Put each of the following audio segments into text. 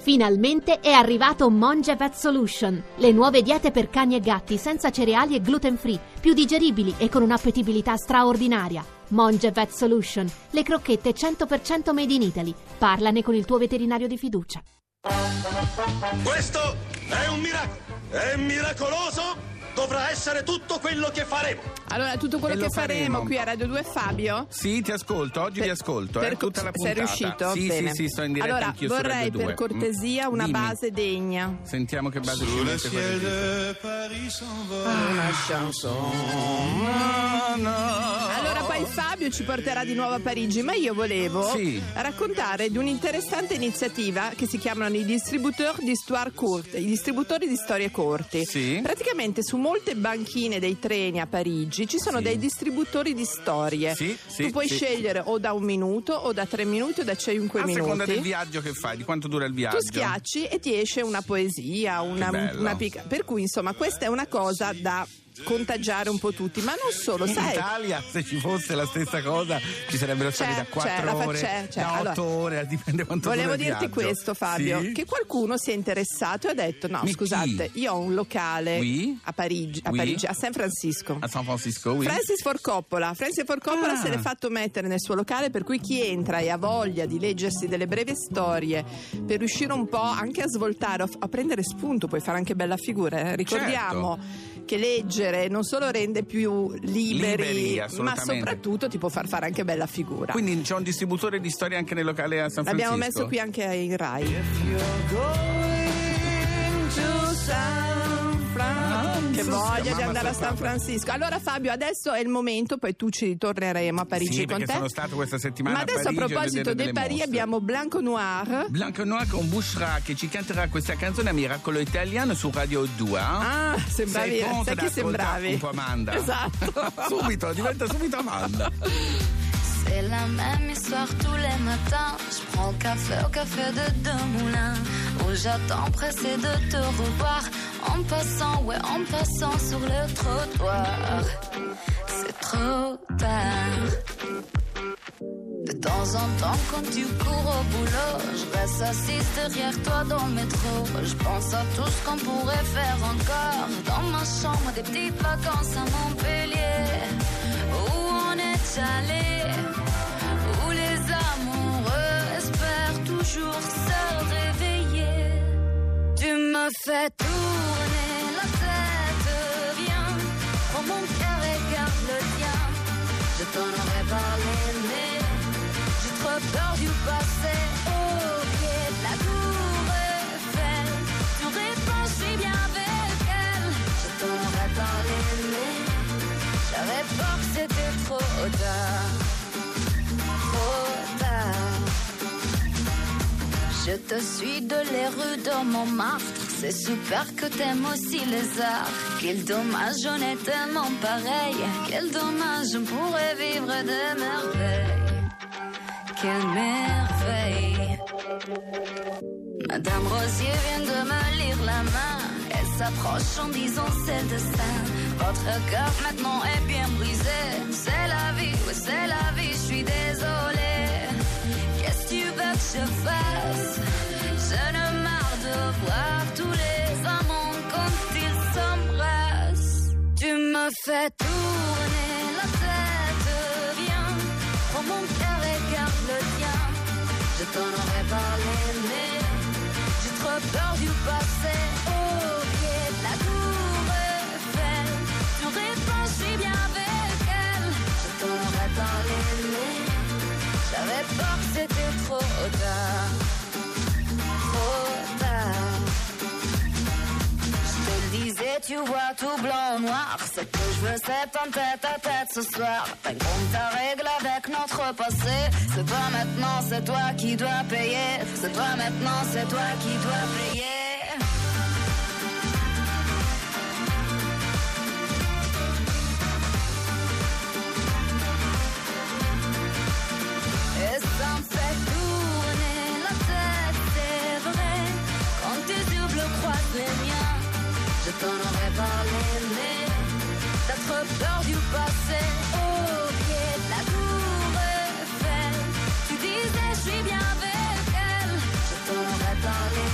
Finalmente è arrivato Monge Vet Solution, le nuove diete per cani e gatti senza cereali e gluten free, più digeribili e con un'appetibilità straordinaria. Monge Vet Solution, le crocchette 100% made in Italy. Parlane con il tuo veterinario di fiducia. Questo è un miracolo! È miracoloso! Dovrà essere tutto quello che faremo! Allora, tutto quello E lo che faremo faremo. qui a Radio 2 Fabio? Sì, ti ascolto, oggi Per- ti ascolto, per- eh, tutta la Sei puntata. riuscito? Sì, Bene. sì, sì, sto in diretta Allora, anch'io su vorrei Radio 2. per cortesia una dimmi. base degna. Sentiamo che base mette ciel de Paris s'envole Ah. una chanson. No, no. Allora, poi Fabio ci porterà di nuovo a Parigi, ma io volevo Sì. raccontare di un'interessante iniziativa che si chiamano i distributeur d'histoire courte, i distributori di storie corte. Sì. Praticamente su molte banchine dei treni a Parigi ci sono Sì. dei distributori di storie. Sì, sì, tu puoi scegliere o da un minuto o da tre minuti o da cinque A seconda del minuti. viaggio che fai, di quanto dura il viaggio. Tu schiacci e ti esce una poesia, una, una pica- Per cui, insomma, questa è una cosa da contagiare un po' tutti, ma non solo, In sai. Italia, se ci fosse la stessa cosa, ci sarebbero stati da 4 c'è, la fa- ore, c'è, c'è. da 8 Allora, ore, dipende quanto Volevo dirti questo, Fabio, Sì? che qualcuno si è interessato e ha detto: No, Mi scusate, chi? io ho un locale Oui? a Parigi, a, Oui? Parigi, a San Francisco. A San Francisco, oui. Francis Ford Coppola. Francis Ford Coppola Ah. se l'è fatto mettere nel suo locale, per cui chi entra e ha voglia di leggersi delle brevi storie per riuscire un po' anche a svoltare, a prendere spunto, puoi fare anche bella figura. eh. Ricordiamo che leggere non solo rende più liberi, Liberi, ma soprattutto ti può far fare anche bella figura. Quindi c'è un distributore di storie anche nel locale a San Francisco. L'abbiamo messo qui anche in Rai. Che voglia di andare a San. Francisco. Allora Fabio, adesso è il momento, poi tu ci ritorneremo a Parigi Sì, con te. sono stato questa settimana Ma adesso a, Parigi a proposito Paris mostre. abbiamo Blanco Noir. Blanco Noir con Bushra che ci canterà questa canzone a Miracolo Italiano su Radio 2. eh? Ah, sembravi, Sei pronta sai ascoltare sembravi? Un po' Amanda. Esatto. subito, diventa subito Amanda. C'est la même histoire tous les matins. Je prends café au café de deux moulins. Où j'attends pressé de te revoir. En passant, ouais, en passant sur le trottoir. C'est trop tard. De temps en temps, quand tu cours au boulot, je reste assise derrière toi dans le métro. Je pense à tout ce qu'on pourrait faire encore. Dans ma chambre, des petites vacances à Montpellier. Où on est allé, où les amoureux espèrent toujours se réveiller. Tu me fais tourner mon cœur et garde le tien. Je t'en aurais parlé, mais j'ai trop peur du passé. Pied de la tour Eiffel, tu si bien avec elle. Je t'en aurais parlé, mais j'avais peur que c'était trop tard. Trop tard. Je te suis de les rues de Montmartre. C'est super que t'aimes aussi les arts. Quel dommage, on est tellement pareil. Quel dommage, on pourrait vivre de merveilles. Quelle merveille. Madame Rosier vient de me lire la main. Elle s'approche en disant c'est destin. Votre cœur maintenant est bien brisé. C'est la vie, oui, c'est la vie, je suis désolée. Qu'est-ce que tu veux que je fasse? Je ne marre de voir fais tourner la tête, viens, prends mon cœur et garde le tien. Je t'en aurais parlé, mais j'ai trop peur du passé. Pied de la tour Eiffel, tu si bien avec elle. Je t'en aurais parlé, mais j'avais peur que c'était trop tard. Trop tout blanc ou noir. Ce que je veux, c'est tête à tête ce soir. T'as compte ta règle avec notre passé. C'est toi maintenant, c'est toi qui dois payer. C'est toi maintenant, c'est toi qui dois payer. T'en aurais parlé, mais t'as trop peur du passé. Au pied de la tour Eiffel, tu disais je suis bien avec elle. Je t'en aurais parlé,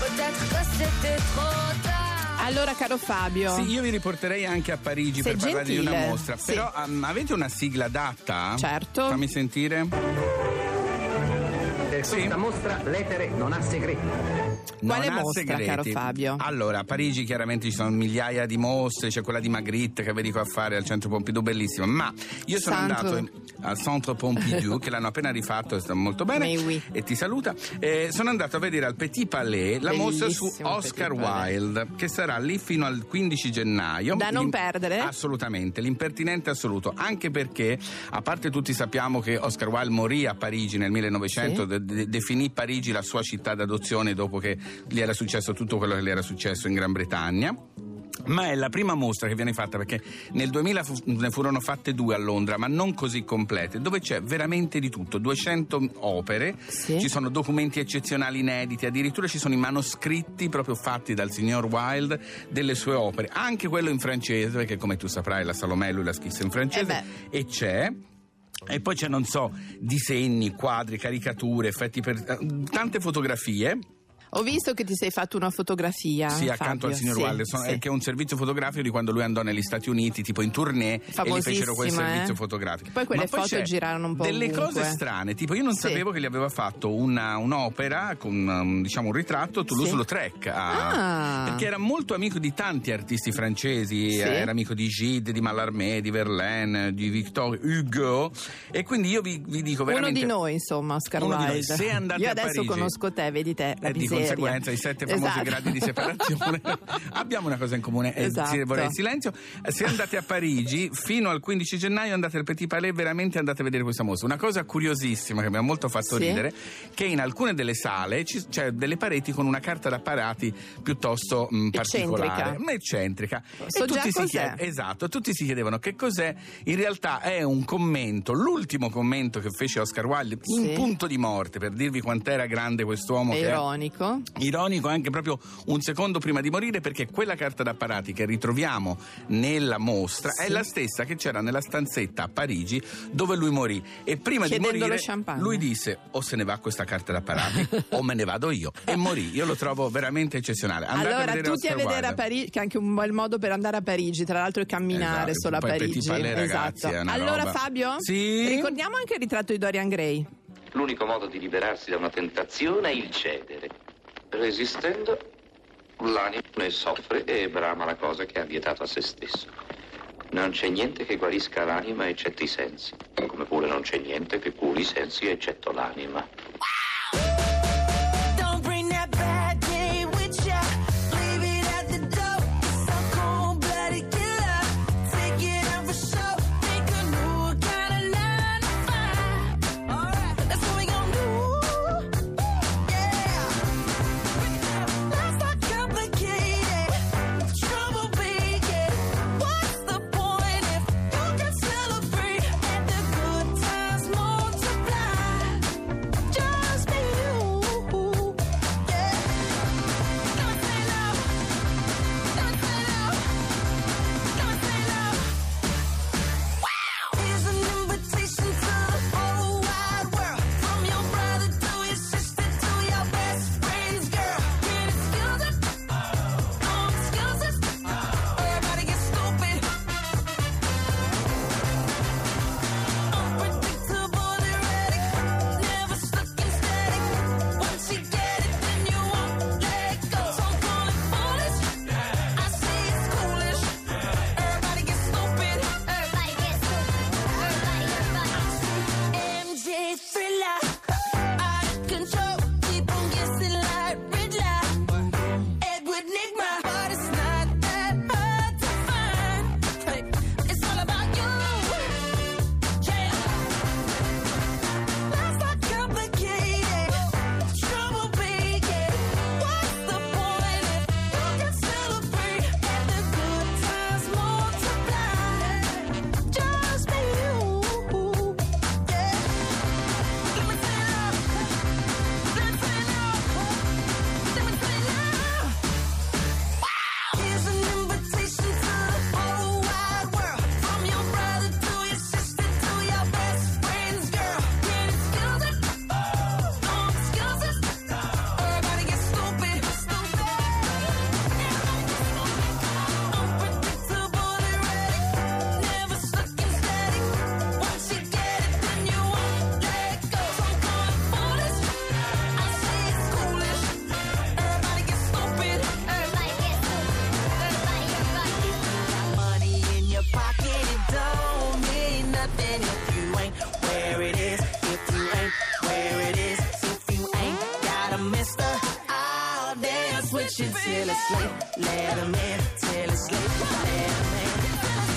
peut-être que c'était trop tard. Allora, caro Fabio. Sì, io vi riporterei anche a Parigi Sei per parlare di una gentile. mostra. Sì. Però um, avete una sigla adatta? Certo. Fammi sentire. Sì. questa mostra l'etere non ha segreti. Quale Non ha mostra, segreti. caro Fabio? Allora, a Parigi chiaramente ci sono migliaia di mostre, c'è quella di Magritte che vedi qua a fare al centro Pompidou, bellissima. Ma io sono Santo. andato in- al centro Pompidou, che l'hanno appena rifatto, sta molto bene. Oui. E ti saluta. Eh, sono andato a vedere al Petit Palais la mostra su Bellissimo Oscar. Wilde, che sarà lì fino al 15 gennaio. Da non L'im- perdere? Assolutamente, l'impertinente assoluto, anche perché, a parte tutti sappiamo che Oscar Wilde morì a Parigi nel 1900, Sì. De- de- definì Parigi la sua città d'adozione dopo che gli era successo tutto quello che gli era successo in Gran Bretagna. Ma è la prima mostra che viene fatta perché nel 2000 fu- ne furono fatte due a Londra, ma non così complete, dove c'è veramente di tutto, 200 opere, Sì. ci sono documenti eccezionali inediti, addirittura ci sono i manoscritti proprio fatti dal signor Wilde delle sue opere, anche quello in francese, perché come tu saprai la Salomè lui l'ha scritto in francese, Eh e c'è. E poi c'è, non so, disegni, quadri, caricature, effetti per. eh, tante fotografie. Ho visto che ti sei fatto una fotografia. Sì, accanto Fabio. al signor Sì, sono- sì. eh, che è un servizio fotografico di quando lui andò negli Stati Uniti, tipo in tournée, e gli fecero quel Famosissima, servizio eh? fotografico. Poi quelle Ma foto c'è girarono un po' Delle ovunque. cose strane, tipo io non Sì. sapevo che gli aveva fatto una- un'opera con um, diciamo un ritratto Toulouse-Lautrec, Ah. perché era molto amico di tanti artisti francesi, eh, era amico di Gide, di Mallarmé, di Verlaine, di Victor Hugo, e quindi io vi, vi dico Uno veramente... di noi, insomma, Oscar Uno Wilde. Se andate Io a adesso Parigi- conosco te, vedi te, la e miseria. Conseguenza i sette famosi Esatto. gradi di separazione abbiamo una cosa in comune eh, Esatto. sì, vorrei il silenzio se andate a Parigi fino al 15 gennaio andate al Petit Palais veramente andate a vedere questa mostra una cosa curiosissima che mi ha molto fatto Sì. ridere che in alcune delle sale ci- c'è delle pareti con una carta d'apparati piuttosto mh, particolare Eccentrica. ma eccentrica So e tutti si, chied- esatto, tutti si chiedevano che cos'è in realtà è un commento l'ultimo commento che fece Oscar Wilde in Sì. punto di morte per dirvi quant'era grande quest'uomo È che è ironico. ironico anche proprio un secondo prima di morire perché quella carta d'apparati che ritroviamo nella mostra è Sì. la stessa che c'era nella stanzetta a Parigi dove lui morì e prima di Chiedendo morire lo champagne. lui disse o se ne va questa carta d'apparati o me ne vado io e morì io lo trovo veramente eccezionale Andate allora, a tutti a vedere a Wilde. Parigi, che è anche un bel modo per andare a Parigi, tra l'altro è camminare Esatto, solo a Parigi. Palais, ragazzi, esatto. è Allora, roba. Fabio, Sì? ricordiamo anche il ritratto di Dorian Gray. L'unico modo di liberarsi da una tentazione è il cedere. Resistendo, l'anima ne soffre e brama la cosa che ha vietato a se stesso. Non c'è niente che guarisca l'anima eccetto i sensi, come pure non c'è niente che curi i sensi eccetto l'anima. With you till it's late. Let him in till it's late. Let him in.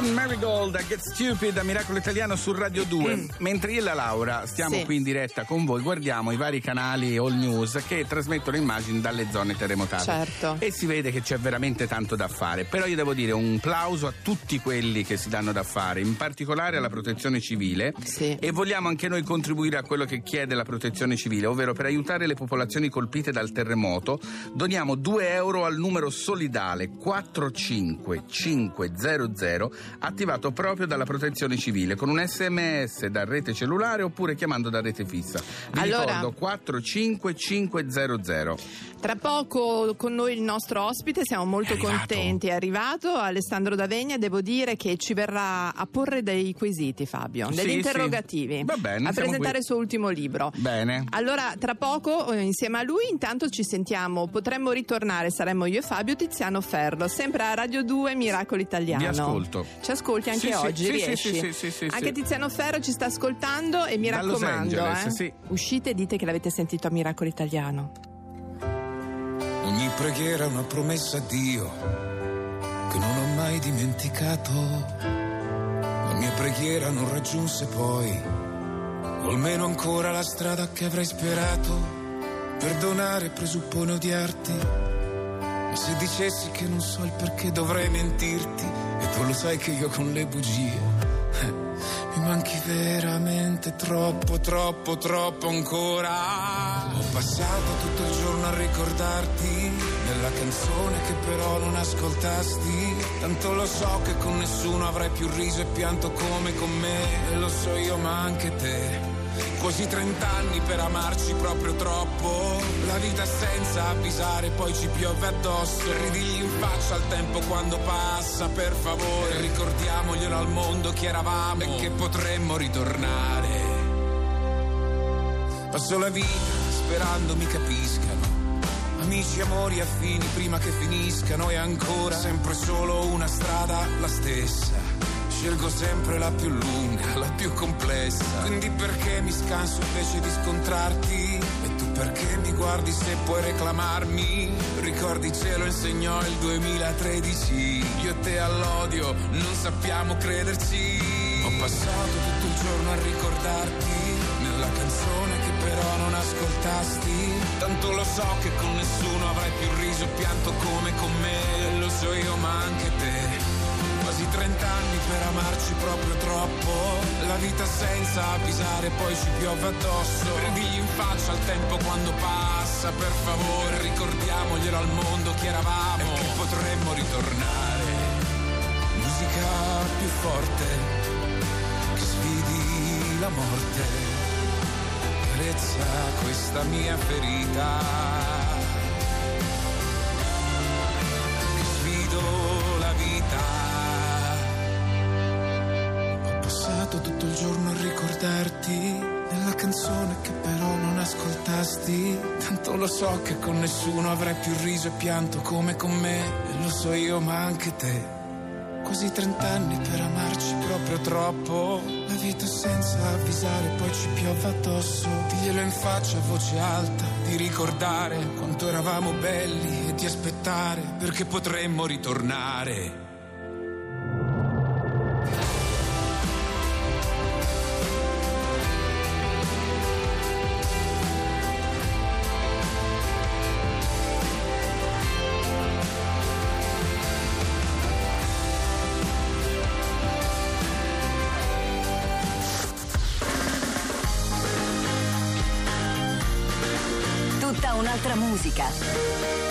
Aston Marigold a Get Stupid a Miracolo Italiano su Radio 2. Mentre io e la Laura stiamo Mm. Sì. qui in diretta con voi, guardiamo i vari canali All News che trasmettono immagini dalle zone terremotate. Certo. E si vede che c'è veramente tanto da fare. Però io devo dire un plauso a tutti quelli che si danno da fare, in particolare alla protezione civile. Sì. E vogliamo anche noi contribuire a quello che chiede la protezione civile, ovvero per aiutare le popolazioni colpite dal terremoto, doniamo 2 euro al numero solidale 45500 attivato proprio dalla protezione civile con un sms da rete cellulare oppure chiamando da rete fissa. Vi Allora- ricordo 45500. Tra poco con noi il nostro ospite, siamo molto È contenti, è arrivato Alessandro D'Avegna, devo dire che ci verrà a porre dei quesiti Fabio, Sì, degli sì. interrogativi, Va bene, a presentare qui. il suo ultimo libro. Bene. Allora, tra poco eh, insieme a lui intanto ci sentiamo, potremmo ritornare, saremmo io e Fabio Tiziano Ferro, sempre a Radio 2 Miracolo Italiano. Vi ascolto. Ci ascolti anche Sì, oggi, sì, riesci? sì, sì, sì, sì, anche. Tiziano Ferro ci sta ascoltando e mi Da Los raccomando, Angeles, eh, sì. uscite e dite che l'avete sentito a Miracolo Italiano. Ogni preghiera è una promessa a Dio che non ho mai dimenticato. La mia preghiera non raggiunse poi, o almeno ancora la strada che avrei sperato. Perdonare presuppone odiarti, ma se dicessi che non so il perché dovrei mentirti, e tu lo sai che io con le bugie. eh, Mi manchi veramente troppo, troppo, troppo ancora. Ho passato tutto il giorno a ricordarti della canzone che però non ascoltasti. Tanto lo so che con nessuno avrai più riso e pianto come con me. E lo so io, ma anche te. Quasi 30 anni per amarci proprio troppo. La vita senza avvisare, poi ci piove addosso. Ridigli in faccia al tempo quando passa, per favore. Ricordiamoglielo al mondo chi eravamo e che potremmo ritornare. Passo la vita sperando mi capiscano. Amici, amori, affini prima che finiscano e ancora sempre solo una strada la stessa. Scelgo sempre la più lunga, la più complessa. Quindi perché mi scanso invece di scontrarti? E tu perché mi guardi se puoi reclamarmi? Ricordi ce lo insegnò il 2013. Io e te all'odio non sappiamo crederci. Ho passato tutto il giorno a ricordarti nella canzone che però non ascoltasti. Tanto lo so che con nessuno avrai più riso e pianto come con me. Lo so io, ma anche te. Quasi 30 anni per amarci proprio troppo. La vita senza avvisare, poi ci piove addosso. Predigli in faccia al tempo quando passa, per favore. Ricordiamoglielo al mondo chi eravamo e che potremmo ritornare. Musica più forte che sfidi la morte. Carezza questa mia ferita. Passato tutto il giorno a ricordarti nella canzone che però non ascoltasti. Tanto lo so che con nessuno avrai più riso e pianto come con me. E lo so io, ma anche te. Quasi 30 anni per amarci proprio troppo. La vita senza avvisare, poi ci piove addosso. Diglielo in faccia a voce alta, di ricordare quanto eravamo belli e di aspettare perché potremmo ritornare. Tutta